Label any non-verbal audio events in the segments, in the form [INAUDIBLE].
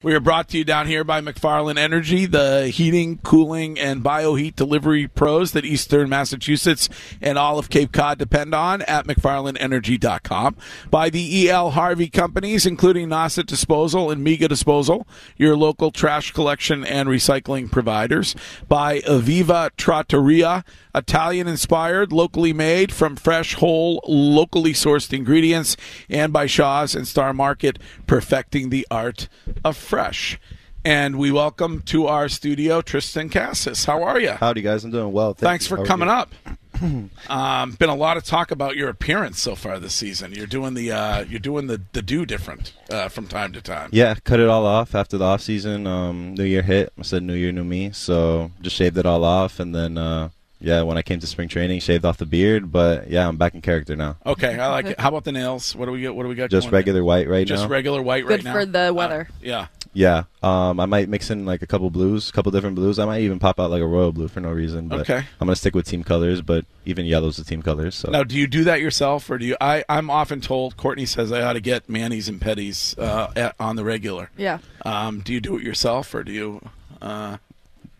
We are brought to you down here by McFarland Energy, the heating, cooling, and bioheat delivery pros that Eastern Massachusetts and all of Cape Cod depend on at McFarlandEnergy.com. By the E.L. Harvey companies, including Nauset Disposal and Mega Disposal, your local trash collection and recycling providers. By Aviva Trattoria, Italian inspired, locally made from fresh, whole, locally sourced ingredients. And by Shaw's and Star Market, perfecting the art of fresh. And we welcome to our studio Triston Casas. How are you? Howdy, guys. I'm doing well. Thanks you. for How coming up. [CLEARS THROAT] um, been a lot of talk about your appearance so far this season. You're doing the uh, you're doing the the do different uh, from time to time. Yeah, cut it all off after the off season. Um, new year hit. I said New Year, new me. So just shaved it all off, and then uh, yeah, when I came to spring training, shaved off the beard. But yeah, I'm back in character now. Okay, I like it. How about the nails? What do we get? What do we got? Just going there? regular white right Just now. Just regular white right now. Good for the weather. Uh, yeah. yeah. Um, I might mix in like a couple blues, a couple different blues. I might even pop out like a royal blue for no reason. But Okay. I'm gonna stick with team colors, but even yellow's the team colors. So Now, do you do that yourself, or do you? I I'm often told Courtney says I ought to get manis and petties uh, at, on the regular. Yeah. Um, do you do it yourself, or do you? Uh,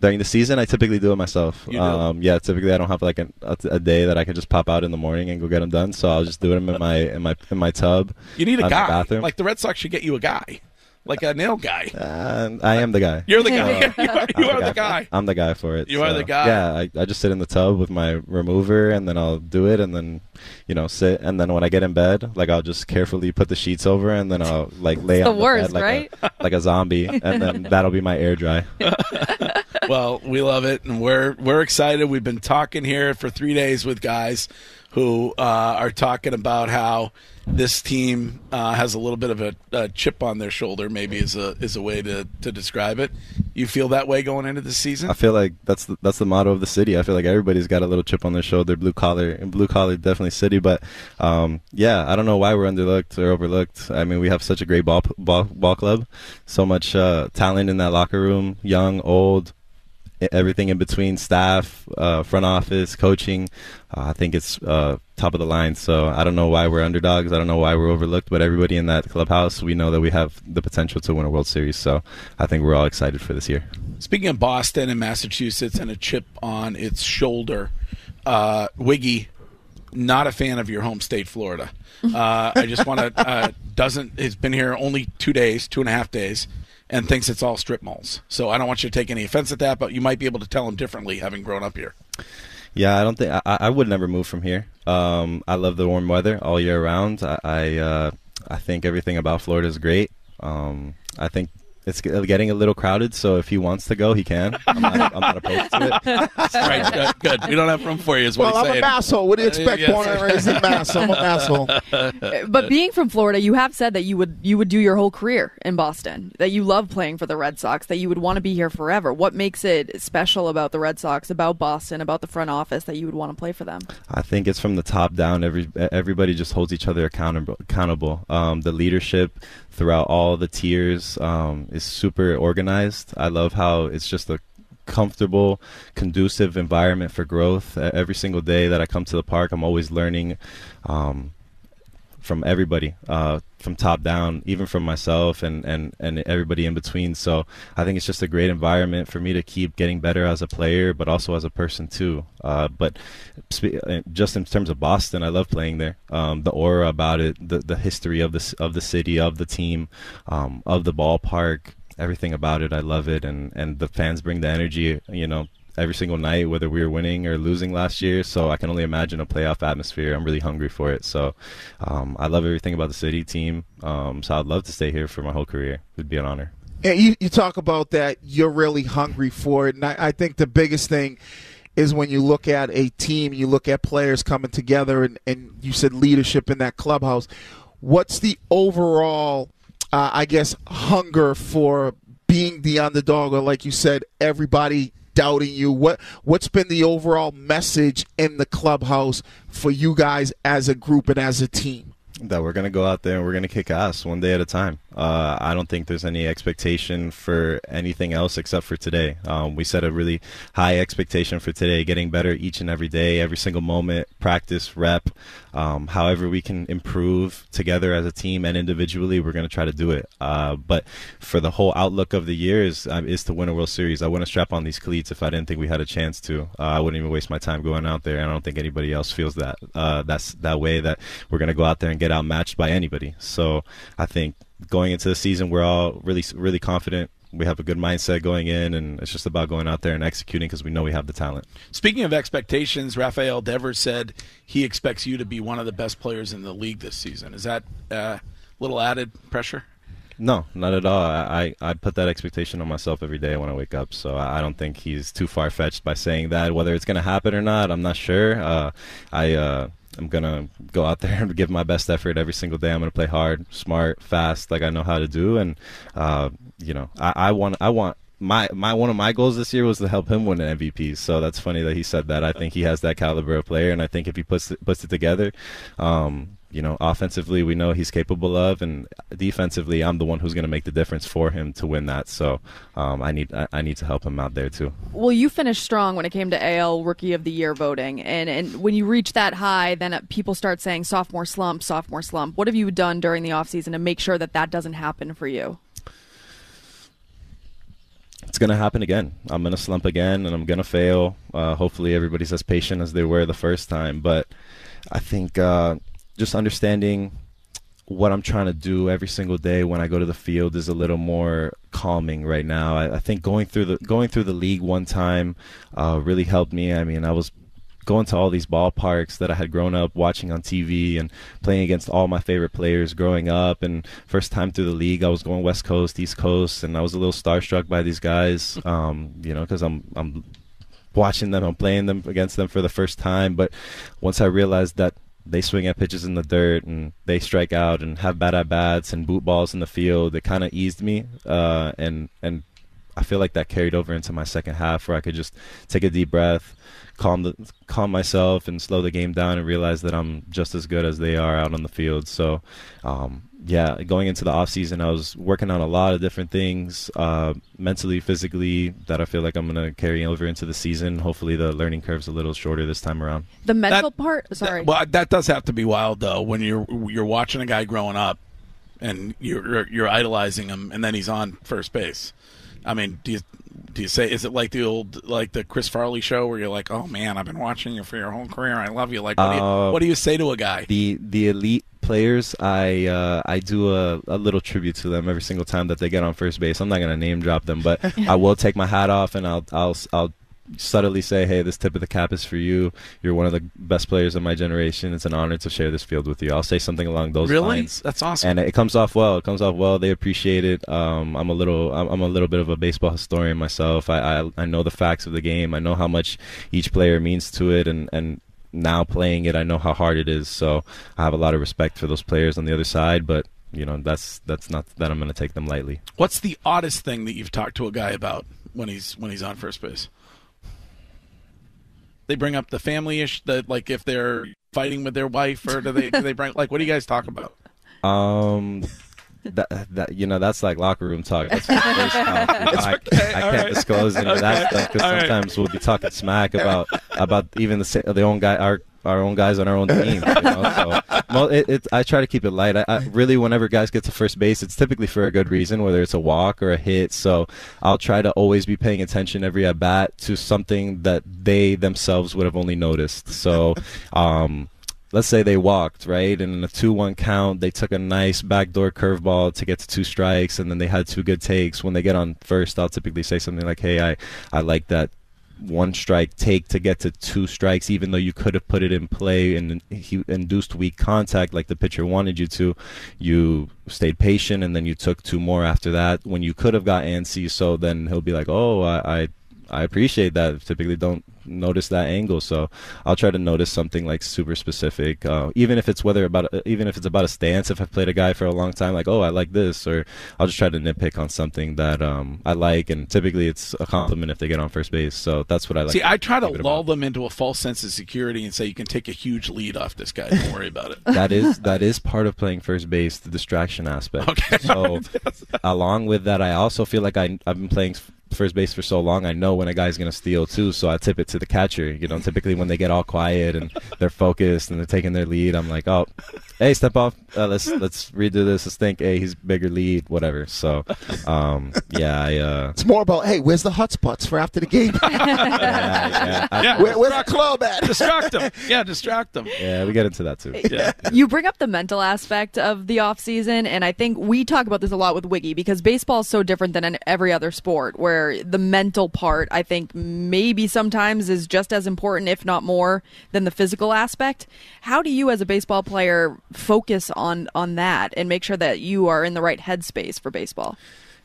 during the season, I typically do it myself. You do? Um, yeah, typically I don't have like a, a day that I can just pop out in the morning and go get them done. So I'll just do them in my in my in my tub. you need a on the guy. bathroom. Like the Red Sox should get you a guy, like a nail guy. And I am the guy. You're the guy. you are, I'm you are the guy. I'm the guy for it. You are the guy. Yeah, I, I just sit in the tub with my remover, and then I'll do it, and then you know sit, and then when I get in bed, like I'll just carefully put the sheets over, and then I'll like lay the on the worst, bed like right? a, like a zombie, and then [LAUGHS] that'll be my air dry. [LAUGHS] [LAUGHS] well, we love it, and we're we're excited. We've been talking here for three days with guys who uh, are talking about how this team uh, has a little bit of a, a chip on their shoulder. Maybe is a is a way to, to describe it. You feel that way going into the season? I feel like that's the, that's the motto of the city. I feel like everybody's got a little chip on their shoulder, blue collar and blue collar definitely city. But um, yeah, I don't know why we're underlooked or overlooked. I mean, we have such a great ball ball, ball club, so much uh, talent in that locker room, young, old, everything in between, staff, uh, front office, coaching. Uh, I think it's uh, top of the line. So I don't know why we're underdogs. I don't know why we're overlooked. But everybody in that clubhouse, we know that we have the potential to win a World Series. So I think we're all excited for this year. Speaking of Boston and Massachusetts and a chip on its shoulder, uh, Wiggy, not a fan of your home state, Florida. [LAUGHS] Uh, I just want to uh, doesn't has been here only two days, two and a half days, and thinks it's all strip malls. So I don't want you to take any offense at that, but you might be able to tell him differently, having grown up here. Yeah, I don't think I, I would never move from here. Um, I love the warm weather all year round. I I, uh, I think everything about Florida is great. Um, I think it's getting a little crowded, so if he wants to go, he can. I'm not, I'm not opposed to it. [LAUGHS] right, good, good. We don't have room for you. Is what Well, he's I'm saying. a masshole. What do you expect? Uh, yes. Born and raised in Mass. I'm a masshole. [LAUGHS] But being from Florida, you have said that you would you would do your whole career in Boston. That you love playing for the Red Sox. That you would want to be here forever. What makes it special about the Red Sox, about Boston, about the front office that you would want to play for them? I think it's from the top down. Every everybody just holds each other accountable. Accountable. Um, the leadership throughout all the tiers um, is super organized. I love how it's just a comfortable, conducive environment for growth. Every single day that I come to the park, I'm always learning. Um, from everybody, uh, from top down, even from myself and, and, and everybody in between. So I think it's just a great environment for me to keep getting better as a player, but also as a person too. Uh, but uh, just in terms of Boston, I love playing there. Um, the aura about it, the the history of the of the city, of the team, um, of the ballpark, everything about it. I love it, and and the fans bring the energy. You know, every single night, whether we were winning or losing last year. So I can only imagine a playoff atmosphere. I'm really hungry for it. So um, I love everything about the city team. Um, so I'd love to stay here for my whole career. It would be an honor. And you, you talk about that you're really hungry for it, and I, I think the biggest thing is when you look at a team, you look at players coming together, and, and you said leadership in that clubhouse. What's the overall, uh, I guess, hunger for being the underdog, or like you said, everybody doubting you? What what's been the overall message in the clubhouse for you guys as a group and as a team? That we're gonna go out there and we're gonna kick ass one day at a time. Uh, I don't think there's any expectation for anything else except for today. Um, we set a really high expectation for today, getting better each and every day, every single moment, practice, rep. Um, however, we can improve together as a team and individually, we're going to try to do it. Uh, but for the whole outlook of the year is, uh, is to win a World Series. I wouldn't strap on these cleats if I didn't think we had a chance to. Uh, I wouldn't even waste my time going out there. And I don't think anybody else feels that uh, that's that way that we're going to go out there and get outmatched by anybody. So I think going into the season, we're all really, really confident. We have a good mindset going in, and it's just about going out there and executing because we know we have the talent. Speaking of expectations, Rafael Devers said he expects you to be one of the best players in the league this season. Is that a uh, little added pressure? No, not at all. I, I put that expectation on myself every day when I wake up, so I don't think he's too far fetched by saying that. Whether it's going to happen or not, I'm not sure. Uh, I uh, I'm gonna go out there [LAUGHS] and give my best effort every single day. I'm gonna play hard, smart, fast, like I know how to do. And uh, you know, I, I want I want my my one of my goals this year was to help him win an MVP. So that's funny that he said that. I think he has that caliber of player, and I think if he puts it, puts it together, um, you know, offensively we know he's capable of, and defensively I'm the one who's going to make the difference for him to win that. So um, I need I, I, need to help him out there too. Well, you finished strong when it came to AL Rookie of the Year voting, and and when you reach that high, then people start saying sophomore slump, sophomore slump. What have you done during the offseason to make sure that that doesn't happen for you? it's going to happen again. I'm going to slump again and I'm going to fail. Uh, hopefully, everybody's as patient as they were the first time. But I think uh, just understanding what I'm trying to do every single day when I go to the field is a little more calming right now. I, I think going through the going through the league one time uh, really helped me. I mean, I was going to all these ballparks that I had grown up watching on TV and playing against all my favorite players growing up. And first time through the league, I was going West Coast, East Coast, and I was a little starstruck by these guys. Um, you know, because I'm I'm watching them, I'm playing them against them for the first time. But once I realized that they swing at pitches in the dirt and they strike out and have bad at bats and boot balls in the field, it kind of eased me. Uh, and and I feel like that carried over into my second half where I could just take a deep breath, calm the calm myself and slow the game down and realize that I'm just as good as they are out on the field. So, um, yeah, going into the off season, I was working on a lot of different things, uh, mentally, physically, that I feel like I'm gonna carry over into the season. Hopefully, the learning curve's a little shorter this time around. The mental that, part, sorry. That, well, that does have to be wild though when you're you're watching a guy growing up, and you're you're idolizing him, and then he's on first base. I mean, do you do you say is it like the old like the Chris Farley show where you're like, oh man, I've been watching you for your whole career, I love you. Like, what, uh, do, you, uh, what do you say to a guy? The the elite players, I uh, I do a, a little tribute to them every single time that they get on first base. I'm not gonna name drop them, but [LAUGHS] I will take my hat off and I'll I'll I'll subtly say, "Hey, this tip of the cap is for you. You're one of the best players of my generation. It's an honor to share this field with you." I'll say something along those really? lines. That's awesome. And it comes off well. It comes off well. They appreciate it. Um, I'm a little, I'm, a little bit of a baseball historian myself. I, I, I know the facts of the game. I know how much each player means to it, and and now playing it, I know how hard it is. So I have a lot of respect for those players on the other side, but. You know that's that's not that I'm going to take them lightly. What's the oddest thing that you've talked to a guy about when he's when he's on first base? They bring up the family ish that like if they're fighting with their wife or do they do they bring like what do you guys talk about? Um that, that you know that's like locker room talk. That's talk. [LAUGHS] I, okay. I, can't right. disclose any of that stuff because sometimes right. we'll be talking smack about about even the the own guy our our own guys on our own team. You know? so [LAUGHS] well, it, it, I try to keep it light. I, I, really, whenever guys get to first base, it's typically for a good reason, whether it's a walk or a hit. So I'll try to always be paying attention every at bat to something that they themselves would have only noticed. So. [LAUGHS] Um, let's say they walked right and in a 2-1 count they took a nice backdoor curveball to get to two strikes and then they had two good takes when they get on first i'll typically say something like hey i, I like that one strike take to get to two strikes, even though you could have put it in play and he induced weak contact like the pitcher wanted you to. You stayed patient and then you took two more after that when you could have got antsy. So then he'll be like, oh, I, I I appreciate that. Typically, don't notice that angle, so I'll try to notice something like super specific, uh, even if it's whether about even if it's about a stance. If I've played a guy for a long time, like oh I like this, or I'll just try to nitpick on something that um, I like, and typically it's a compliment if they get on first base. So that's what I like. See, I try to lull about. them into a false sense of security and say you can take a huge lead off this guy. Don't worry about it. that is [LAUGHS] that is part of playing first base, the distraction aspect. Okay. So [LAUGHS] along with that, I also feel like I I've been playing first base for so long. I know when a guy's gonna steal too, so I tip it to the catcher. You know, typically when they get all quiet and they're focused and they're taking their lead, I'm like, oh, hey, step off. Uh, let's let's redo this. Let's think. Hey, he's bigger lead, whatever. So, um, yeah, I. Uh, It's more about hey, where's the hot spots for after the game? [LAUGHS] yeah, yeah, I- Yeah, Where, where's our club at? distract them. [LAUGHS] Yeah, distract them. yeah, we get into that too. Yeah. you bring up the mental aspect of the off season, and I think we talk about this a lot with Wiggy because baseball is so different than an- every other sport, where the mental part I think maybe sometimes is just as important, if not more, than the physical aspect. How do you, as a baseball player, focus on on that and make sure that you are in the right headspace for baseball?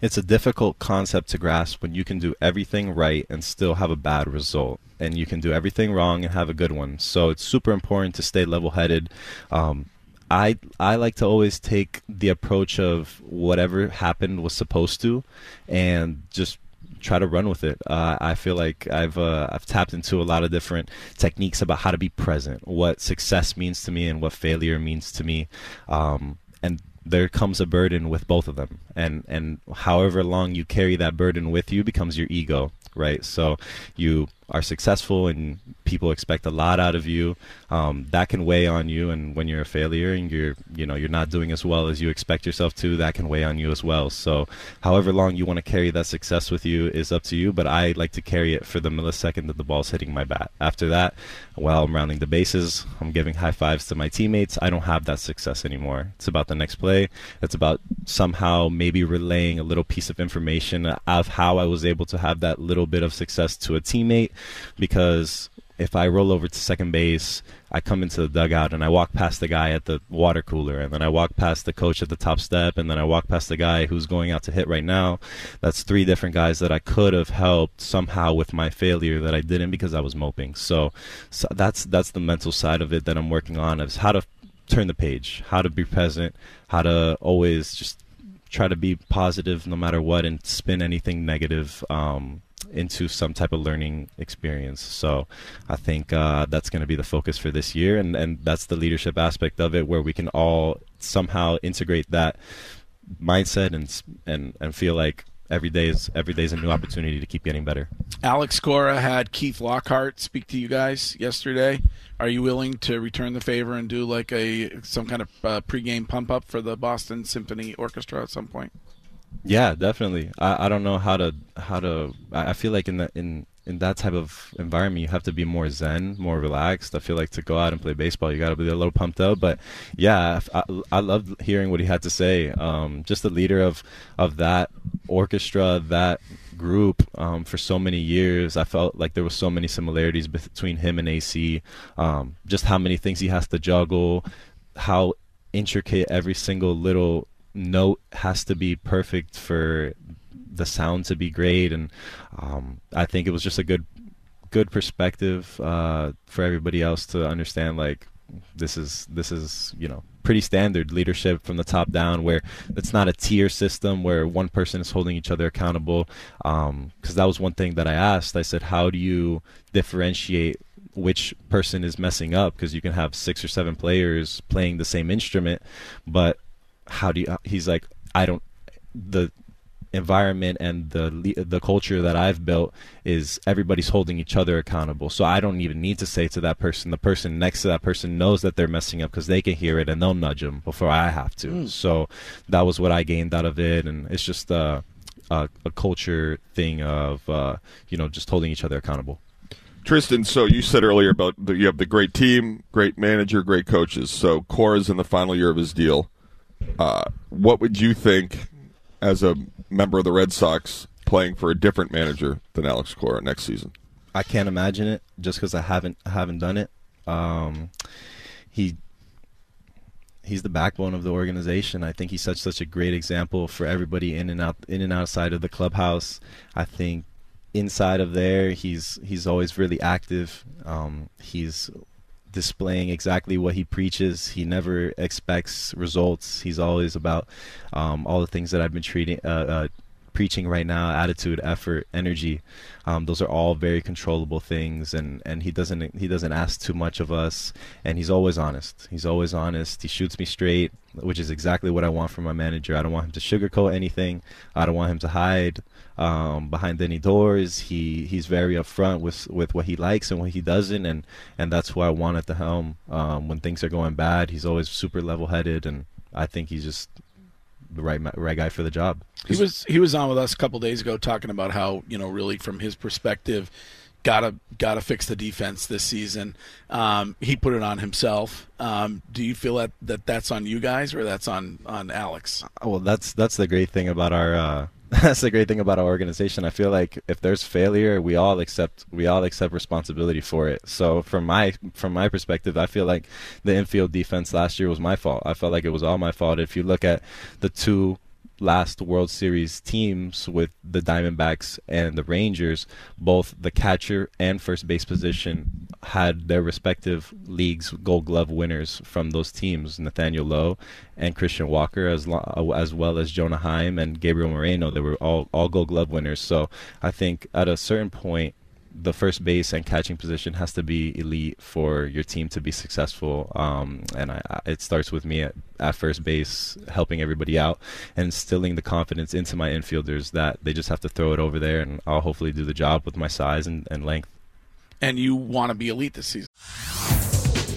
It's a difficult concept to grasp when you can do everything right and still have a bad result, and you can do everything wrong and have a good one. So it's super important to stay level-headed. Um, I I like to always take the approach of whatever happened was supposed to, and just try to run with it. Uh, I feel like I've uh, I've tapped into a lot of different techniques about how to be present, what success means to me, and what failure means to me, um, and there comes a burden with both of them, and and however long you carry that burden with you becomes your ego, right? So you are successful and people expect a lot out of you. Um, that can weigh on you, and when you're a failure and you're you know you're not doing as well as you expect yourself to, that can weigh on you as well. So however long you want to carry that success with you is up to you. But I like to carry it for the millisecond that the ball's hitting my bat. After that, while I'm rounding the bases, I'm giving high fives to my teammates. I don't have that success anymore. It's about the next play. It's about somehow maybe relaying a little piece of information of how I was able to have that little bit of success to a teammate because if I roll over to second base, I come into the dugout and I walk past the guy at the water cooler, and then I walk past the coach at the top step, and then I walk past the guy who's going out to hit right now. That's three different guys that I could have helped somehow with my failure that I didn't because I was moping. So, so that's that's the mental side of it that I'm working on is how to turn the page, how to be present, how to always just try to be positive no matter what and spin anything negative um, into some type of learning experience. So I think uh, that's going to be the focus for this year, and, and that's the leadership aspect of it, where we can all somehow integrate that mindset and and and feel like every day is every day is a new opportunity to keep getting better. Alex Cora had Keith Lockhart speak to you guys yesterday. Are you willing to return the favor and do like a some kind of uh, pregame pump up for the Boston Symphony Orchestra at some point? Yeah, definitely. I, I don't know how to how to. I feel like in that in in that type of environment, you have to be more zen, more relaxed. I feel like to go out and play baseball, you got to be a little pumped up. But yeah, I, I loved hearing what he had to say. Um, just the leader of of that orchestra, that group um, for so many years. I felt like there was so many similarities between him and AC. Um, just how many things he has to juggle, how intricate every single little note has to be perfect for the sound to be great. And um, I think it was just a good good perspective uh, for everybody else to understand like this is this is you know pretty standard leadership from the top down where it's not a tier system where one person is holding each other accountable. Because that was one thing that I asked. I said how do you differentiate which person is messing up? Because you can have six or seven players playing the same instrument but how do you he's like i don't the environment and the the culture that I've built is everybody's holding each other accountable. So I don't even need to say to that person, the person next to that person knows that they're messing up because they can hear it and they'll nudge them before I have to. So that was what I gained out of it, and it's just uh, a, a culture thing of uh, you know just holding each other accountable. Triston, so you said earlier about the, you have the great team, great manager, great coaches. So Cora's in the final year of his deal. Uh, what would you think as a member of the Red Sox playing for a different manager than Alex Cora next season? I can't imagine it just because I haven't I haven't done it. Um, he he's the backbone of the organization. I think he's such such a great example for everybody in and out in and outside of the clubhouse. I think inside of there, he's he's always really active. Um, he's displaying exactly what he preaches. He never expects results. He's always about um, all the things that I've been treating, uh, uh, preaching right now: attitude, effort, energy. Um, those are all very controllable things, and, and he doesn't he doesn't ask too much of us, and he's always honest. He's always honest. He shoots me straight, which is exactly what I want from my manager. I don't want him to sugarcoat anything. I don't want him to hide um, behind any doors. He he's very upfront with with what he likes and what he doesn't, and and that's who I want at the helm. Um, when things are going bad, he's always super level headed, and I think he's just the right right guy for the job. He was he was on with us a couple days ago talking about how you know really from his perspective, gotta gotta fix the defense this season. Um, he put it on himself. Um, do you feel that, that that's on you guys or that's on on Alex? Well, that's that's the great thing about our. Uh, [LAUGHS] that's the great thing about our organization. I feel like if there's failure, we all accept we all accept responsibility for it. So from my from my perspective, I feel like the infield defense last year was my fault. I felt like it was all my fault. If you look at the two last World Series teams with the Diamondbacks and the Rangers, both the catcher and first base position had their respective leagues Gold Glove winners from those teams, Nathaniel Lowe and Christian Walker, as lo- as well as Jonah Heim and Gabriel Moreno. They were all all Gold Glove winners. So I think at a certain point the first base and catching position has to be elite for your team to be successful. Um, and I, I, it starts with me at, at, first base, helping everybody out and instilling the confidence into my infielders that they just have to throw it over there, and I'll hopefully do the job with my size and, and length. And you want to be elite this season.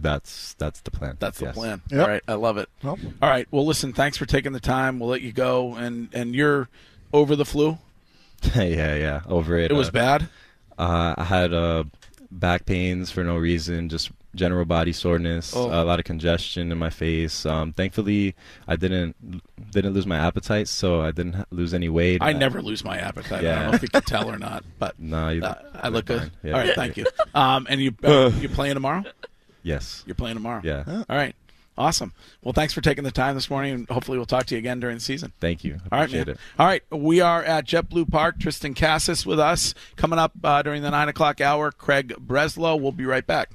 That's that's the plan. That's the yes. plan. Yep. All right, I love it. Well. All right, well, listen, thanks for taking the time. We'll let you go, and and you're over the flu. [LAUGHS] yeah, yeah. Over it. It was uh, bad. Uh, I had uh, back pains for no reason, just general body soreness, Oh. a lot of congestion in my face. Um, thankfully, I didn't didn't lose my appetite, so I didn't lose any weight. I never lose my appetite. Yeah. I don't know if you can tell or not, but [LAUGHS] No, you uh, I look good. Yeah. All right, thank you. [LAUGHS] Um, and you uh, you playing tomorrow? Yes. You're playing tomorrow. Yeah. All right. Awesome. Well, thanks for taking the time this morning, and hopefully we'll talk to you again during the season. Thank you. All right, Appreciate man. it. All right, we are at JetBlue Park. Triston Casas with us coming up uh, during the nine o'clock hour. Craig Breslow. We'll be right back.